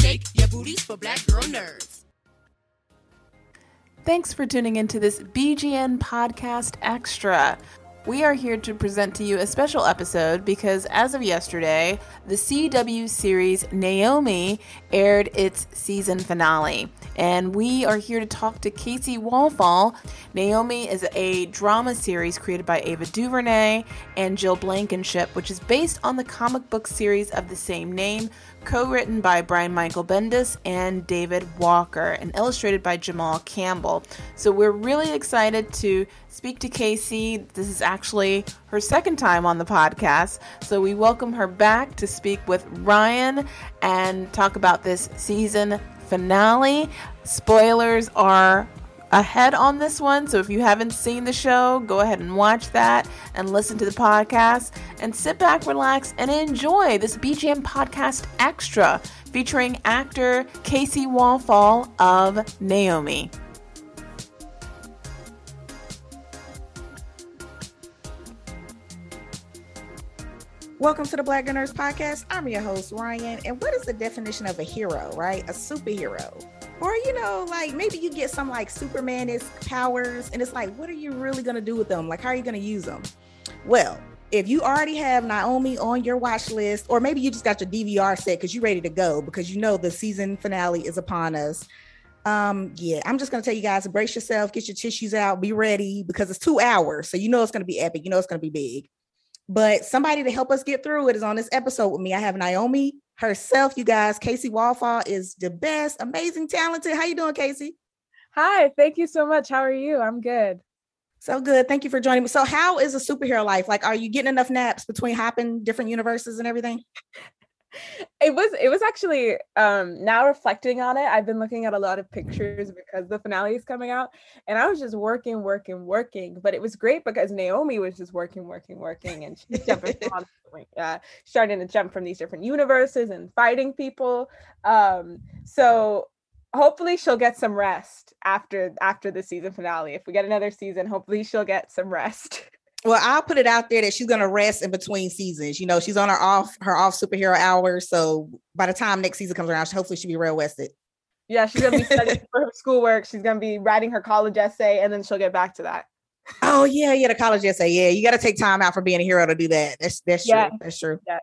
Shake your booties for black girl nerds. Thanks for tuning into this BGN Podcast Extra. We are here to present to you a special episode because as of yesterday, the CW series Naomi aired its season finale. And we are here to talk to Kaci Walfall. Naomi is a drama series created by Ava DuVernay and Jill Blankenship, which is based on the comic book series of the same name, co written by Brian Michael Bendis and David Walker, and illustrated by Jamal Campbell. So we're really excited to speak to Kaci. This is actually her second time on the podcast. So we welcome her back to speak with Ryan and talk about this season finale. Spoilers are ahead on this one. So if you haven't seen the show, go ahead and watch that and listen to the podcast and sit back, relax, and enjoy this BGN podcast extra featuring actor Kaci Walfall of Naomi. Welcome to the Black Girl Nerds Podcast. I'm your host, Ryan. And what is the definition of a hero, right? A superhero. Or, you know, like maybe you get some like Superman is powers, and it's like, what are you really going to do with them? Like, how are you going to use them? Well, if you already have Naomi on your watch list, or maybe you just got your DVR set because you're ready to go because you know the season finale is upon us. Um, yeah, I'm just gonna tell you guys, to brace yourself, get your tissues out, be ready because it's two hours. So you know it's gonna be epic, you know it's gonna be big. But somebody to help us get through it is on this episode with me. I have Naomi herself, you guys. Kaci Walfall is the best, amazing, talented. How you doing, Kaci? Hi, thank you so much. How are you? I'm good. So good. Thank you for joining me. So, how is a superhero life? Like, are you getting enough naps between hopping different universes and everything? It was it was actually um now reflecting on it, I've been looking at a lot of pictures because the finale is coming out and I was just working, working, working. But it was great because Naomi was just working, working, working, and she's jumping constantly, uh, starting to jump from these different universes and fighting people. Um, so hopefully she'll get some rest after after the season finale. If we get another season, hopefully she'll get some rest. Well, I'll put it out there that she's gonna rest in between seasons. You know, she's on her off her off superhero hours. So by the time next season comes around, hopefully she'll be real rested. Yeah, she's gonna be studying for her schoolwork. She's gonna be writing her college essay, and then she'll get back to that. Oh yeah, yeah, the college essay. Yeah, you got to take time out for being a hero to do that. That's that's Yeah. true. That's true. Yeah.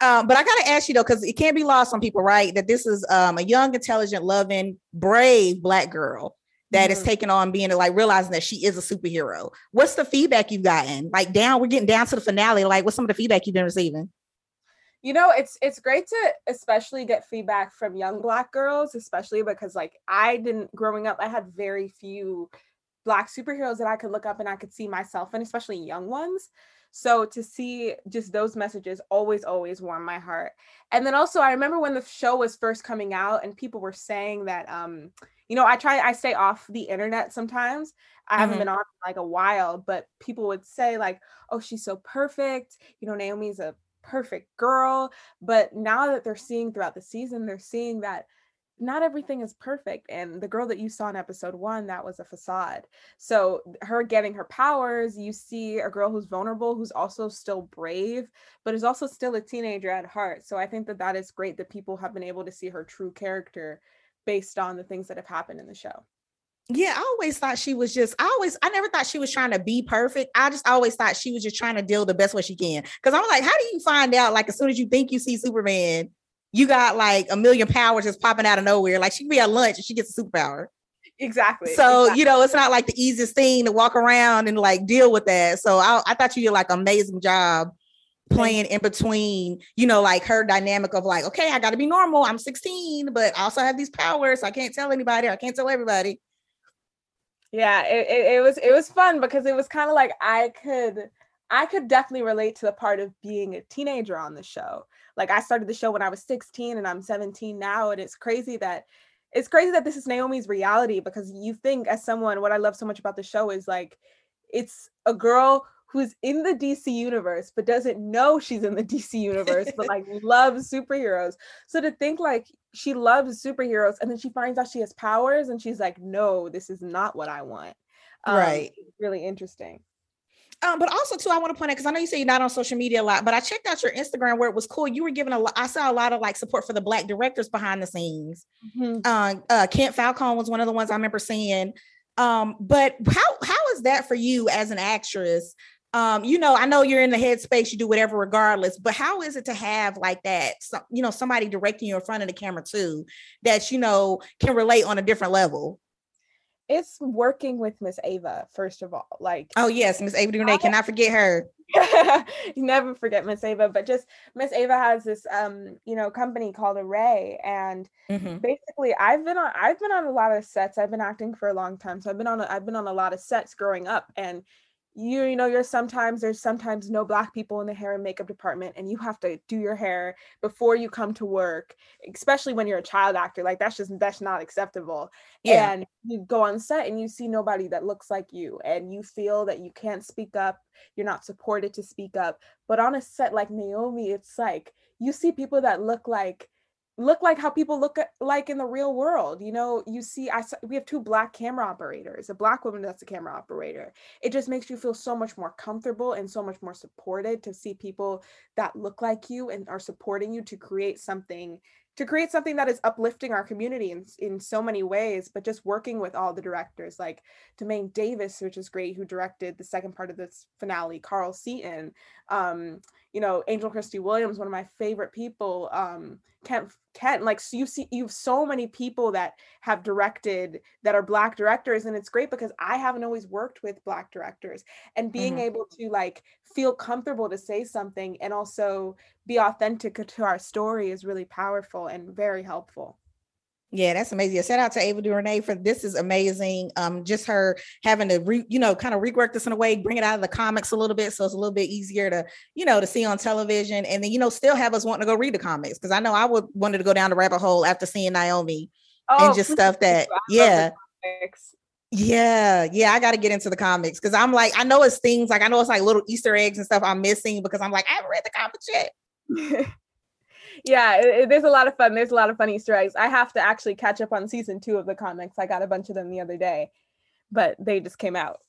Um, but I gotta ask you though, because it can't be lost on people, right? That this is um, a young, intelligent, loving, brave black girl that is Mhm. taking on being like realizing that she is a superhero. What's the feedback you've gotten? Like down, we're getting down to the finale. Like, what's some of the feedback you've been receiving? You know, it's it's great to especially get feedback from young black girls, especially because like I didn't growing up, I had very few black superheroes that I could look up and I could see myself in, especially young ones. So to see just those messages always, always warm my heart. And then also I remember when the show was first coming out and people were saying that um, you know, I try I stay off the internet sometimes. I haven't Mhm. been on like a while, but people would say like, "Oh, she's so perfect." You know, Naomi's a perfect girl. But now that they're seeing throughout the season, they're seeing that not everything is perfect. And the girl that you saw in episode one, that was a facade. So her getting her powers, you see a girl who's vulnerable, who's also still brave, but is also still a teenager at heart. So I think that that is great that people have been able to see her true character based on the things that have happened in the show. Yeah, I always thought she was just, I always, I never thought she was trying to be perfect. I just always thought she was just trying to deal the best way she can. Cause I'm like, how do you find out, like, as soon as you think you see Superman, you got like a million powers just popping out of nowhere? Like, she can be at lunch and she gets a superpower. Exactly. So, exactly. you know, it's not like the easiest thing to walk around and like deal with that. So I, I thought you did like amazing job playing in between, you know, like her dynamic of like, okay, I got to be normal. I'm 16, but I also have these powers. So I can't tell anybody. I can't tell everybody. Yeah, it, it, it was it was fun because it was kind of like I could I could definitely relate to the part of being a teenager on the show. Like I started the show when I was 16 and I'm 17 now, and it's crazy that it's crazy that this is Naomi's reality because you think as someone what I love so much about the show is like it's a girl who's in the DC universe but doesn't know she's in the DC universe but like loves superheroes. So to think like she loves superheroes and then she finds out she has powers and she's like no, this is not what I want. Um, right. Really interesting. Um, but also too, I want to point out because I know you say you're not on social media a lot, but I checked out your Instagram where it was cool. You were giving a lot. I saw a lot of like support for the black directors behind the scenes. Mm-hmm. Uh, uh, Kent Falcone was one of the ones I remember seeing. Um, but how how is that for you as an actress? Um, you know, I know you're in the headspace, you do whatever regardless, but how is it to have like that, you know, somebody directing you in front of the camera too, that you know can relate on a different level? it's working with Miss Ava, first of all. Like, oh yes, Miss Ava DuVernay. Cannot forget her. you never forget Miss Ava, but just Miss Ava has this um, you know, company called Array. And mm-hmm. basically I've been on I've been on a lot of sets. I've been acting for a long time. So I've been on a, I've been on a lot of sets growing up. And you you know you're sometimes there's sometimes no black people in the hair and makeup department and you have to do your hair before you come to work especially when you're a child actor like that's just that's not acceptable yeah. and you go on set and you see nobody that looks like you and you feel that you can't speak up you're not supported to speak up but on a set like naomi it's like you see people that look like look like how people look at, like in the real world you know you see i we have two black camera operators a black woman that's a camera operator. It just makes you feel so much more comfortable and so much more supported to see people that look like you and are supporting you to create something to create something that is uplifting our community in, in so many ways but just working with all the directors like DeMane Davis which is great who directed the second part of this finale Carl Seaton um you know Angel Kristi Williams one of my favorite people um Kent Kent like so you see you have so many people that have directed that are black directors and it's great because I haven't always worked with black directors and being mm-hmm. able to like feel comfortable to say something and also be authentic to our story is really powerful and very helpful. Yeah, that's amazing. Shout out to Ava DuVernay for this is amazing. Um, just her having to re, you know, kind of rework this in a way, bring it out of the comics a little bit, so it's a little bit easier to, you know, to see on television, and then you know, still have us wanting to go read the comics because I know I would wanted to go down the rabbit hole after seeing Naomi oh, and just stuff that, yeah. Yeah, yeah, I got to get into the comics because I'm like, I know it's things like I know it's like little Easter eggs and stuff I'm missing because I'm like, I haven't read the comics yet. yeah, it, it, there's a lot of fun. There's a lot of fun Easter eggs. I have to actually catch up on season two of the comics. I got a bunch of them the other day, but they just came out.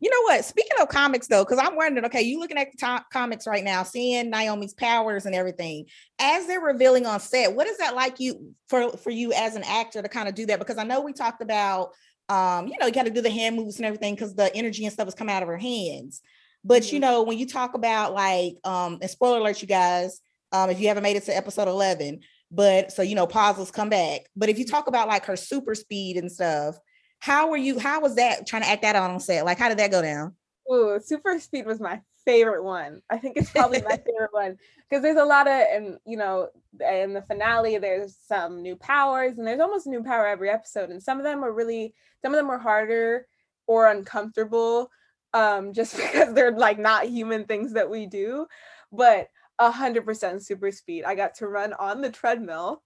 You know what? Speaking of comics, though, because I'm wondering, okay, you looking at the to- comics right now, seeing Naomi's powers and everything, as they're revealing on set, what is that like you for for you as an actor to kind of do that? Because I know we talked about, um, you know, you got to do the hand moves and everything because the energy and stuff is coming out of her hands. But mm-hmm. you know, when you talk about like, um, and spoiler alert, you guys, um, if you haven't made it to episode 11. But so, you know, pauses come back. But if you talk about like her super speed and stuff, how were you, how was that trying to act that out on set? Like, how did that go down? Oh, super speed was my favorite one. I think it's probably my favorite one because there's a lot of, and you know, in the finale, there's some new powers, and there's almost a new power every episode, and some of them are really, some of them are harder or uncomfortable, um, just because they're like not human things that we do. But a hundred percent super speed. I got to run on the treadmill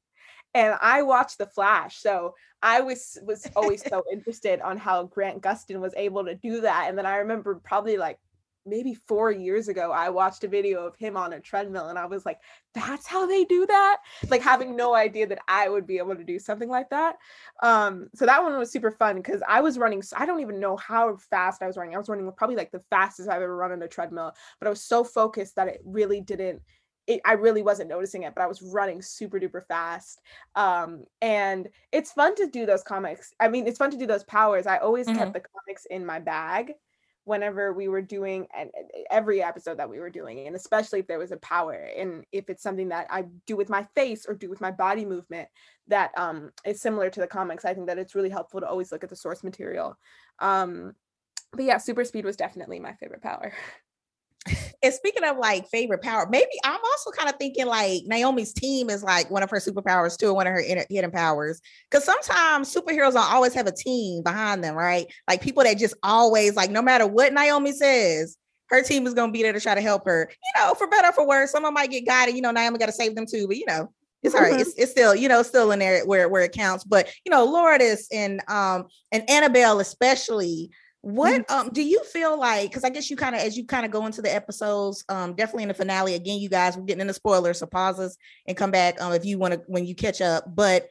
and I watched The Flash. So I was was always so interested on how Grant Gustin was able to do that. And then I remember probably like maybe four years ago, I watched a video of him on a treadmill and I was like, that's how they do that? Like having no idea that I would be able to do something like that. Um, so that one was super fun because I was running, I don't even know how fast I was running. I was running probably like the fastest I've ever run on a treadmill, but I was so focused that it really didn't. It, I really wasn't noticing it, but I was running super duper fast. Um, and it's fun to do those comics. I mean, it's fun to do those powers. I always mm-hmm. kept the comics in my bag whenever we were doing and every episode that we were doing and especially if there was a power and if it's something that i do with my face or do with my body movement that um is similar to the comics i think that it's really helpful to always look at the source material. Um but yeah super speed was definitely my favorite power and speaking of like favorite power, maybe I'm also kind of thinking like Naomi's team is like one of her superpowers too, one of her hidden powers. Because sometimes superheroes don't always have a team behind them, right? Like people that just always like, no matter what Naomi says, her team is gonna be there to try to help her. You know, for better for worse. Someone might get and you know, Naomi got to save them too. But you know, it's all right. It's, it's still, you know, still in there where where it counts. But you know, Lourdes and um and Annabelle especially what mm-hmm. um do you feel like? Because I guess you kind of as you kind of go into the episodes, um, definitely in the finale. Again, you guys, we're getting into spoilers, so pauses and come back um if you want to when you catch up. But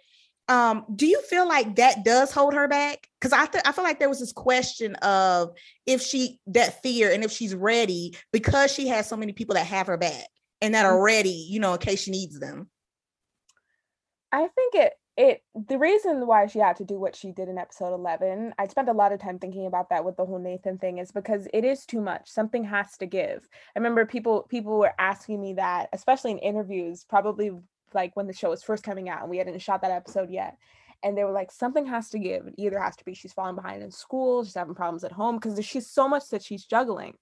um, do you feel like that does hold her back? Because I th- I feel like there was this question of if she that fear and if she's ready because she has so many people that have her back and that are mm-hmm. ready, you know, in case she needs them. I think it it the reason why she had to do what she did in episode 11 i spent a lot of time thinking about that with the whole nathan thing is because it is too much. Something has to give. I remember people people were asking me that especially in interviews probably like when the show was first coming out and we hadn't shot that episode yet and they were like something has to give. It either has to be she's falling behind in school she's having problems at home because there's she's so much that she's juggling.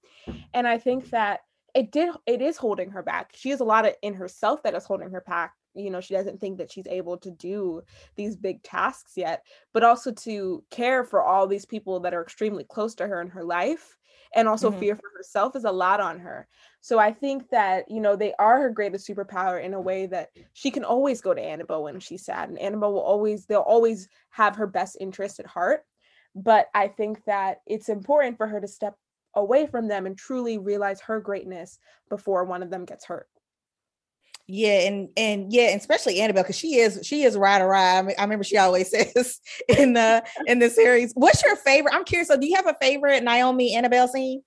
And i think that it did it is holding her back. She has a lot of in herself that is holding her back you know she doesn't think that she's able to do these big tasks yet but also to care for all these people that are extremely close to her in her life and also mm-hmm. fear for herself is a lot on her so i think that you know they are her greatest superpower in a way that she can always go to annabelle when she's sad and annabelle will always they'll always have her best interest at heart but i think that it's important for her to step away from them and truly realize her greatness before one of them gets hurt yeah, and and yeah, and especially Annabelle because she is she is ride or ride. I, mean, I remember she always says in the in the series. What's your favorite? I'm curious. So, do you have a favorite Naomi Annabelle scene?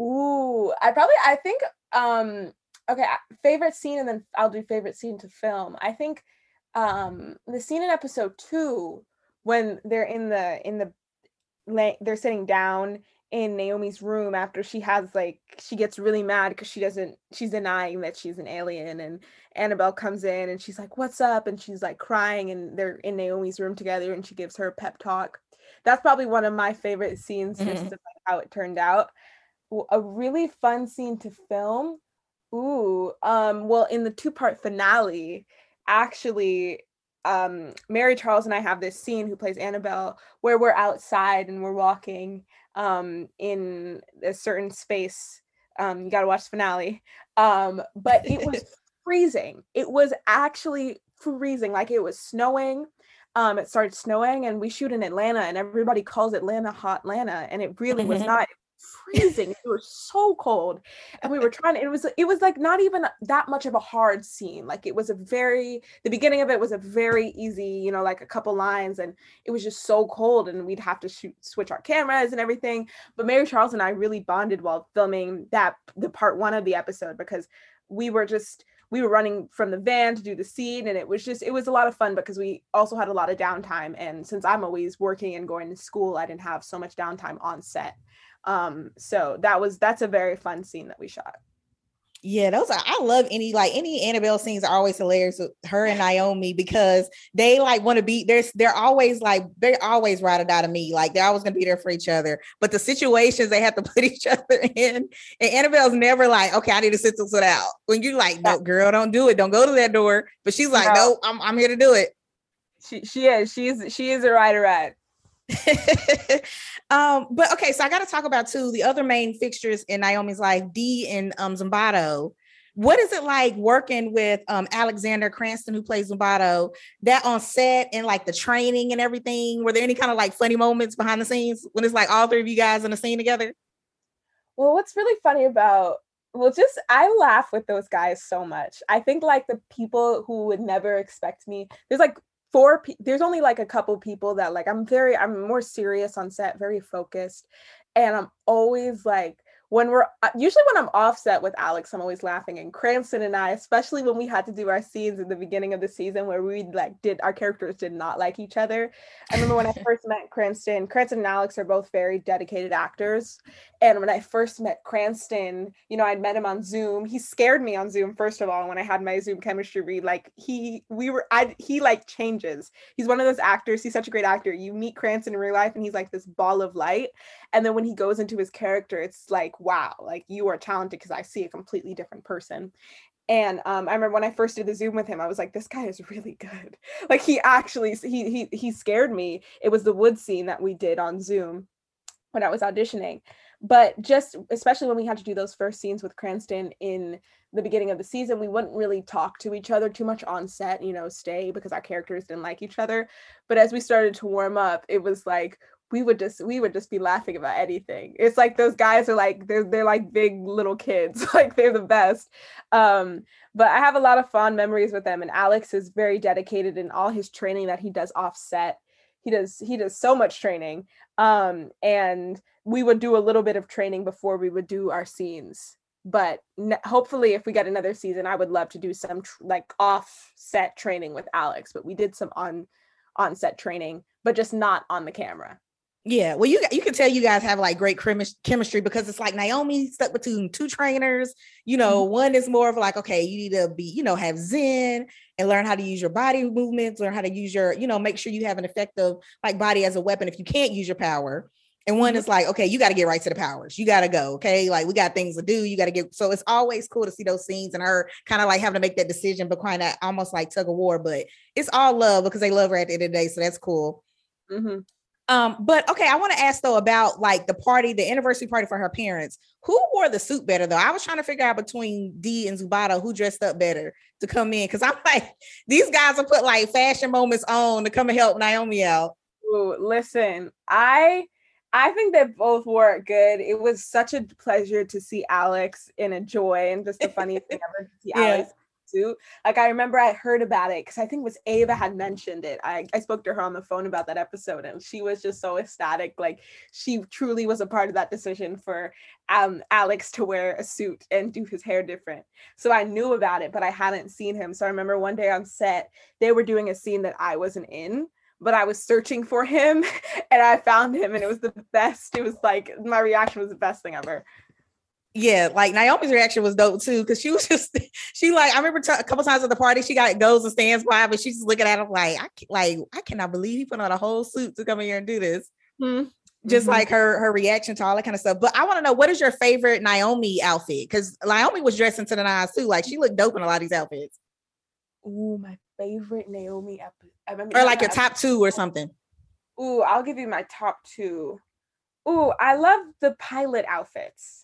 Ooh, I probably I think um okay favorite scene and then I'll do favorite scene to film. I think um the scene in episode two when they're in the in the they're sitting down in Naomi's room after she has like she gets really mad because she doesn't she's denying that she's an alien and Annabelle comes in and she's like what's up and she's like crying and they're in Naomi's room together and she gives her a pep talk. That's probably one of my favorite scenes mm-hmm. just of how it turned out. A really fun scene to film. Ooh, um well in the two-part finale actually um Mary Charles and I have this scene who plays Annabelle where we're outside and we're walking um, in a certain space. Um, you got to watch the finale. Um, but it was freezing. It was actually freezing. Like it was snowing. Um, it started snowing, and we shoot in Atlanta, and everybody calls Atlanta hot Atlanta, and it really was not freezing. it was so cold, and we were trying. To, it was it was like not even that much of a hard scene. Like it was a very the beginning of it was a very easy, you know, like a couple lines, and it was just so cold, and we'd have to shoot switch our cameras and everything. But Mary Charles and I really bonded while filming that the part one of the episode because we were just we were running from the van to do the scene and it was just it was a lot of fun because we also had a lot of downtime and since i'm always working and going to school i didn't have so much downtime on set um, so that was that's a very fun scene that we shot. Yeah, those are I love any like any Annabelle scenes are always hilarious with her and Naomi because they like want to be there's they're always like they're always ride or die to me. Like they're always gonna be there for each other. But the situations they have to put each other in, and Annabelle's never like, okay, I need to sit this one out. When you're like, no, girl, don't do it, don't go to that door. But she's like, no, no I'm I'm here to do it. She she is, she's she is a rider ride. um, but okay, so I got to talk about too the other main fixtures in Naomi's life, Dee and um Zumbado. What is it like working with um Alexander Cranston, who plays Zumbado, that on set and like the training and everything? Were there any kind of like funny moments behind the scenes when it's like all three of you guys in the scene together? Well, what's really funny about well, just I laugh with those guys so much. I think like the people who would never expect me. There's like four pe- there's only like a couple people that like i'm very i'm more serious on set very focused and i'm always like when we're uh, usually when I'm offset with Alex, I'm always laughing. And Cranston and I, especially when we had to do our scenes in the beginning of the season where we like did our characters did not like each other. I remember when I first met Cranston, Cranston and Alex are both very dedicated actors. And when I first met Cranston, you know, I'd met him on Zoom. He scared me on Zoom, first of all, when I had my Zoom chemistry read. Like he we were I he like changes. He's one of those actors, he's such a great actor. You meet Cranston in real life and he's like this ball of light. And then when he goes into his character, it's like wow, like you are talented because I see a completely different person. And um, I remember when I first did the Zoom with him, I was like, this guy is really good. Like he actually he he he scared me. It was the wood scene that we did on Zoom when I was auditioning. But just especially when we had to do those first scenes with Cranston in the beginning of the season, we wouldn't really talk to each other too much on set, you know, stay because our characters didn't like each other. But as we started to warm up, it was like we would just we would just be laughing about anything. It's like those guys are like they're they're like big little kids, like they're the best. Um, but I have a lot of fond memories with them, and Alex is very dedicated in all his training that he does offset. He does he does so much training, um, and we would do a little bit of training before we would do our scenes but n- hopefully if we get another season i would love to do some tr- like off set training with alex but we did some on on set training but just not on the camera yeah, well, you you can tell you guys have like great chemistry because it's like Naomi stuck between two trainers. You know, mm-hmm. one is more of like, okay, you need to be, you know, have Zen and learn how to use your body movements, learn how to use your, you know, make sure you have an effective like body as a weapon if you can't use your power. And one mm-hmm. is like, okay, you got to get right to the powers. You got to go. Okay. Like we got things to do. You got to get. So it's always cool to see those scenes and her kind of like having to make that decision, but kind of almost like tug of war. But it's all love because they love her at the end of the day. So that's cool. Mm-hmm. Um, but okay, I want to ask though about like the party, the anniversary party for her parents. Who wore the suit better though? I was trying to figure out between D and Zumbado who dressed up better to come in because I'm like, these guys will put like fashion moments on to come and help Naomi out. Ooh, listen, I I think they both wore it good. It was such a pleasure to see Alex in a joy and just the funniest thing ever to see yeah. Alex suit. Like I remember I heard about it because I think it was Ava had mentioned it. I, I spoke to her on the phone about that episode and she was just so ecstatic. Like she truly was a part of that decision for um Alex to wear a suit and do his hair different. So I knew about it, but I hadn't seen him. So I remember one day on set, they were doing a scene that I wasn't in but I was searching for him and I found him and it was the best. It was like my reaction was the best thing ever yeah, like Naomi's reaction was dope too, because she was just she like I remember t- a couple times at the party she got goes and stands by, but she's just looking at him like I like I cannot believe he put on a whole suit to come in here and do this. Mm-hmm. Just mm-hmm. like her her reaction to all that kind of stuff. But I want to know what is your favorite Naomi outfit? Because Naomi was dressed into the nines too. Like she looked dope in a lot of these outfits. Ooh, my favorite Naomi outfit. Or like your top two or something. Ooh, I'll give you my top two. Ooh, I love the pilot outfits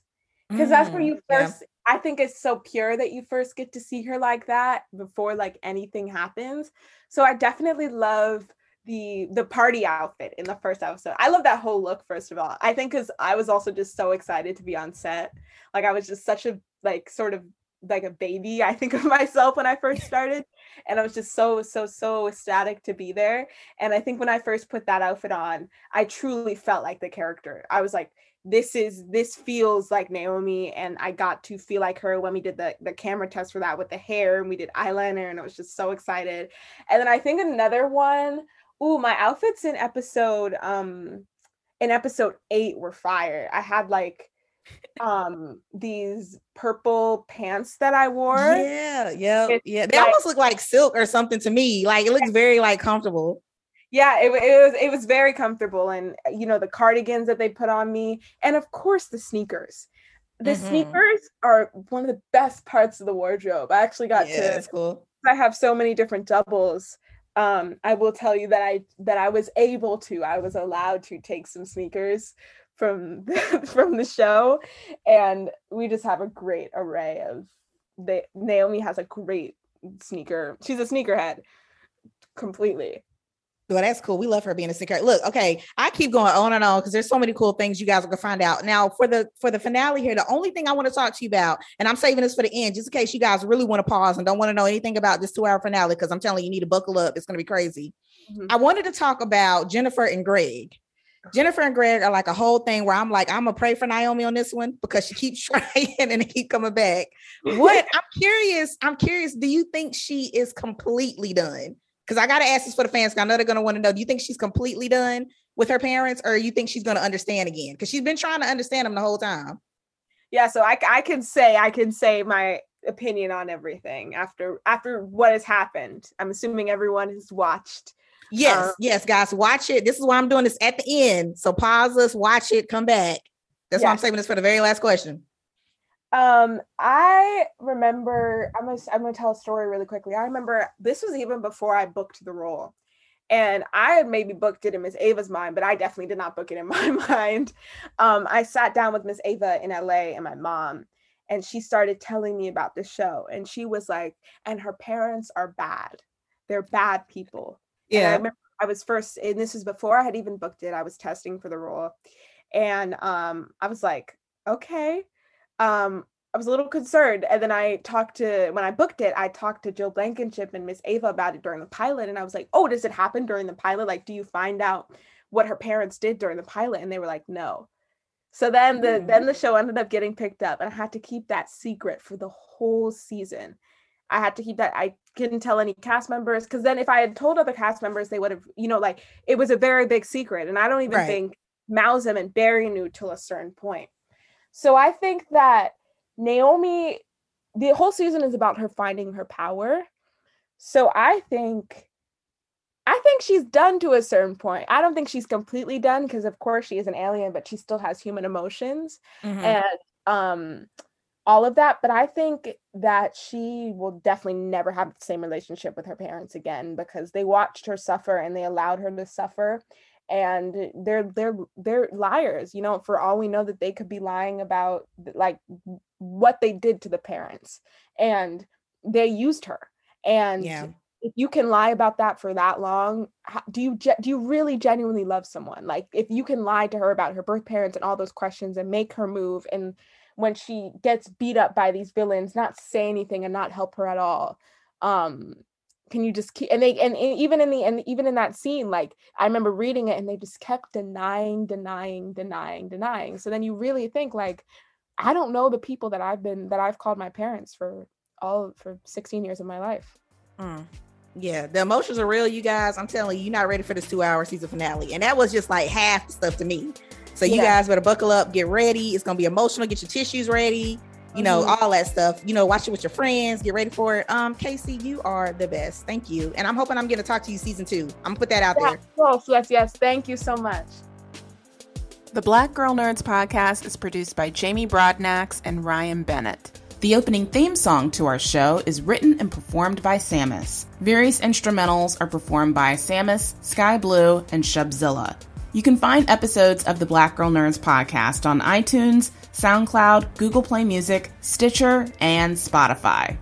because mm, that's where mm, you first yeah. i think it's so pure that you first get to see her like that before like anything happens. So i definitely love the the party outfit in the first episode. I love that whole look first of all. I think because i was also just so excited to be on set. Like i was just such a like sort of like a baby i think of myself when i first started. And i was just so so so ecstatic to be there. And i think when i first put that outfit on i truly felt like the character. I was like this is this feels like Naomi and I got to feel like her when we did the the camera test for that with the hair and we did eyeliner and I was just so excited. And then I think another one, ooh, my outfits in episode um in episode 8 were fire. I had like um these purple pants that I wore. Yeah, yeah, yeah. They like, almost look like silk or something to me. Like it looks very like comfortable yeah it, it was it was very comfortable and you know the cardigans that they put on me and of course the sneakers. The mm-hmm. sneakers are one of the best parts of the wardrobe. I actually got yeah, to that's cool. I have so many different doubles. Um i will tell you that i that i was able to i was allowed to take some sneakers from the, from the show and we just have a great array of they naomi has a great sneaker she's a sneakerhead completely well, that's cool. We love her being a singer. Look, okay, I keep going on and on because there's so many cool things you guys are gonna find out. Now, for the for the finale here, the only thing I want to talk to you about, and I'm saving this for the end, just in case you guys really want to pause and don't want to know anything about this two-hour finale, because I'm telling you, you need to buckle up. It's gonna be crazy. Mm-hmm. I wanted to talk about Jennifer and Greg. Jennifer and Greg are like a whole thing where I'm like, I'm gonna pray for Naomi on this one because she keeps trying and keep coming back. What I'm curious, I'm curious, do you think she is completely done? Because I got to ask this for the fans. I know they're going to want to know. Do you think she's completely done with her parents, or you think she's going to understand again? Because she's been trying to understand them the whole time. Yeah, so I, I can say I can say my opinion on everything after after what has happened. I'm assuming everyone has watched. Yes, um, yes, guys, watch it. This is why I'm doing this at the end. So pause us, watch it, come back. That's why I'm saving this for the very last question. Um, I remember. I'm gonna. I'm gonna tell a story really quickly. I remember this was even before I booked the role, and I had maybe booked it in Miss Ava's mind, but I definitely did not book it in my mind. Um, I sat down with Miss Ava in LA and my mom, and she started telling me about the show, and she was like, "And her parents are bad. They're bad people." Yeah. I remember I was first, and this is before I had even booked it. I was testing for the role, and um, I was like, "Okay." Um, I was a little concerned. And then I talked to, when I booked it, I talked to Jill Blankenship and Miss Ava about it during the pilot. And I was like, oh, does it happen during the pilot? Like, do you find out what her parents did during the pilot? And they were like, no. So then the mm. then the show ended up getting picked up, and I had to keep that secret for the whole season. I had to keep that. I couldn't tell any cast members because then if I had told other cast members, they would have, you know, like it was a very big secret. And I don't even right. think Mouzam and Barry knew till a certain point. So I think that Naomi, the whole season is about her finding her power. So I think I think she's done to a certain point. I don't think she's completely done because of course she is an alien, but she still has human emotions mm-hmm. and um all of that. But I think that she will definitely never have the same relationship with her parents again because they watched her suffer and they allowed her to suffer and they're they're they're liars you know for all we know that they could be lying about like what they did to the parents and they used her and yeah. if you can lie about that for that long how, do you do you really genuinely love someone like if you can lie to her about her birth parents and all those questions and make her move and when she gets beat up by these villains not say anything and not help her at all um can you just keep and they and, and even in the and even in that scene like i remember reading it and they just kept denying denying denying denying. So then you really think like i don't know the people that i've been that i've called my parents for all for 16 years of my life. Mm. yeah the emotions are real you guys. I'm telling you you're not ready for this two hour season finale. And that was just like half the stuff to me. So you yeah. guys better buckle up get ready. It's gonna be emotional get your tissues ready you know, mm-hmm. all that stuff. You know, watch it with your friends, get ready for it. Um, Kaci, you are the best. Thank you. And I'm hoping I'm gonna talk to you season two. I'm gonna put that out yes, there. Yes, yes, yes. Thank you so much. The Black Girl Nerds podcast is produced by Jamie Broadnax and Ryan Bennett. The opening theme song to our show is written and performed by Samus. Various instrumentals are performed by Samus, Sky Blue, and Shubzilla. You can find episodes of the Black Girl Nerds podcast on iTunes, SoundCloud, Google Play Music, Stitcher, and Spotify.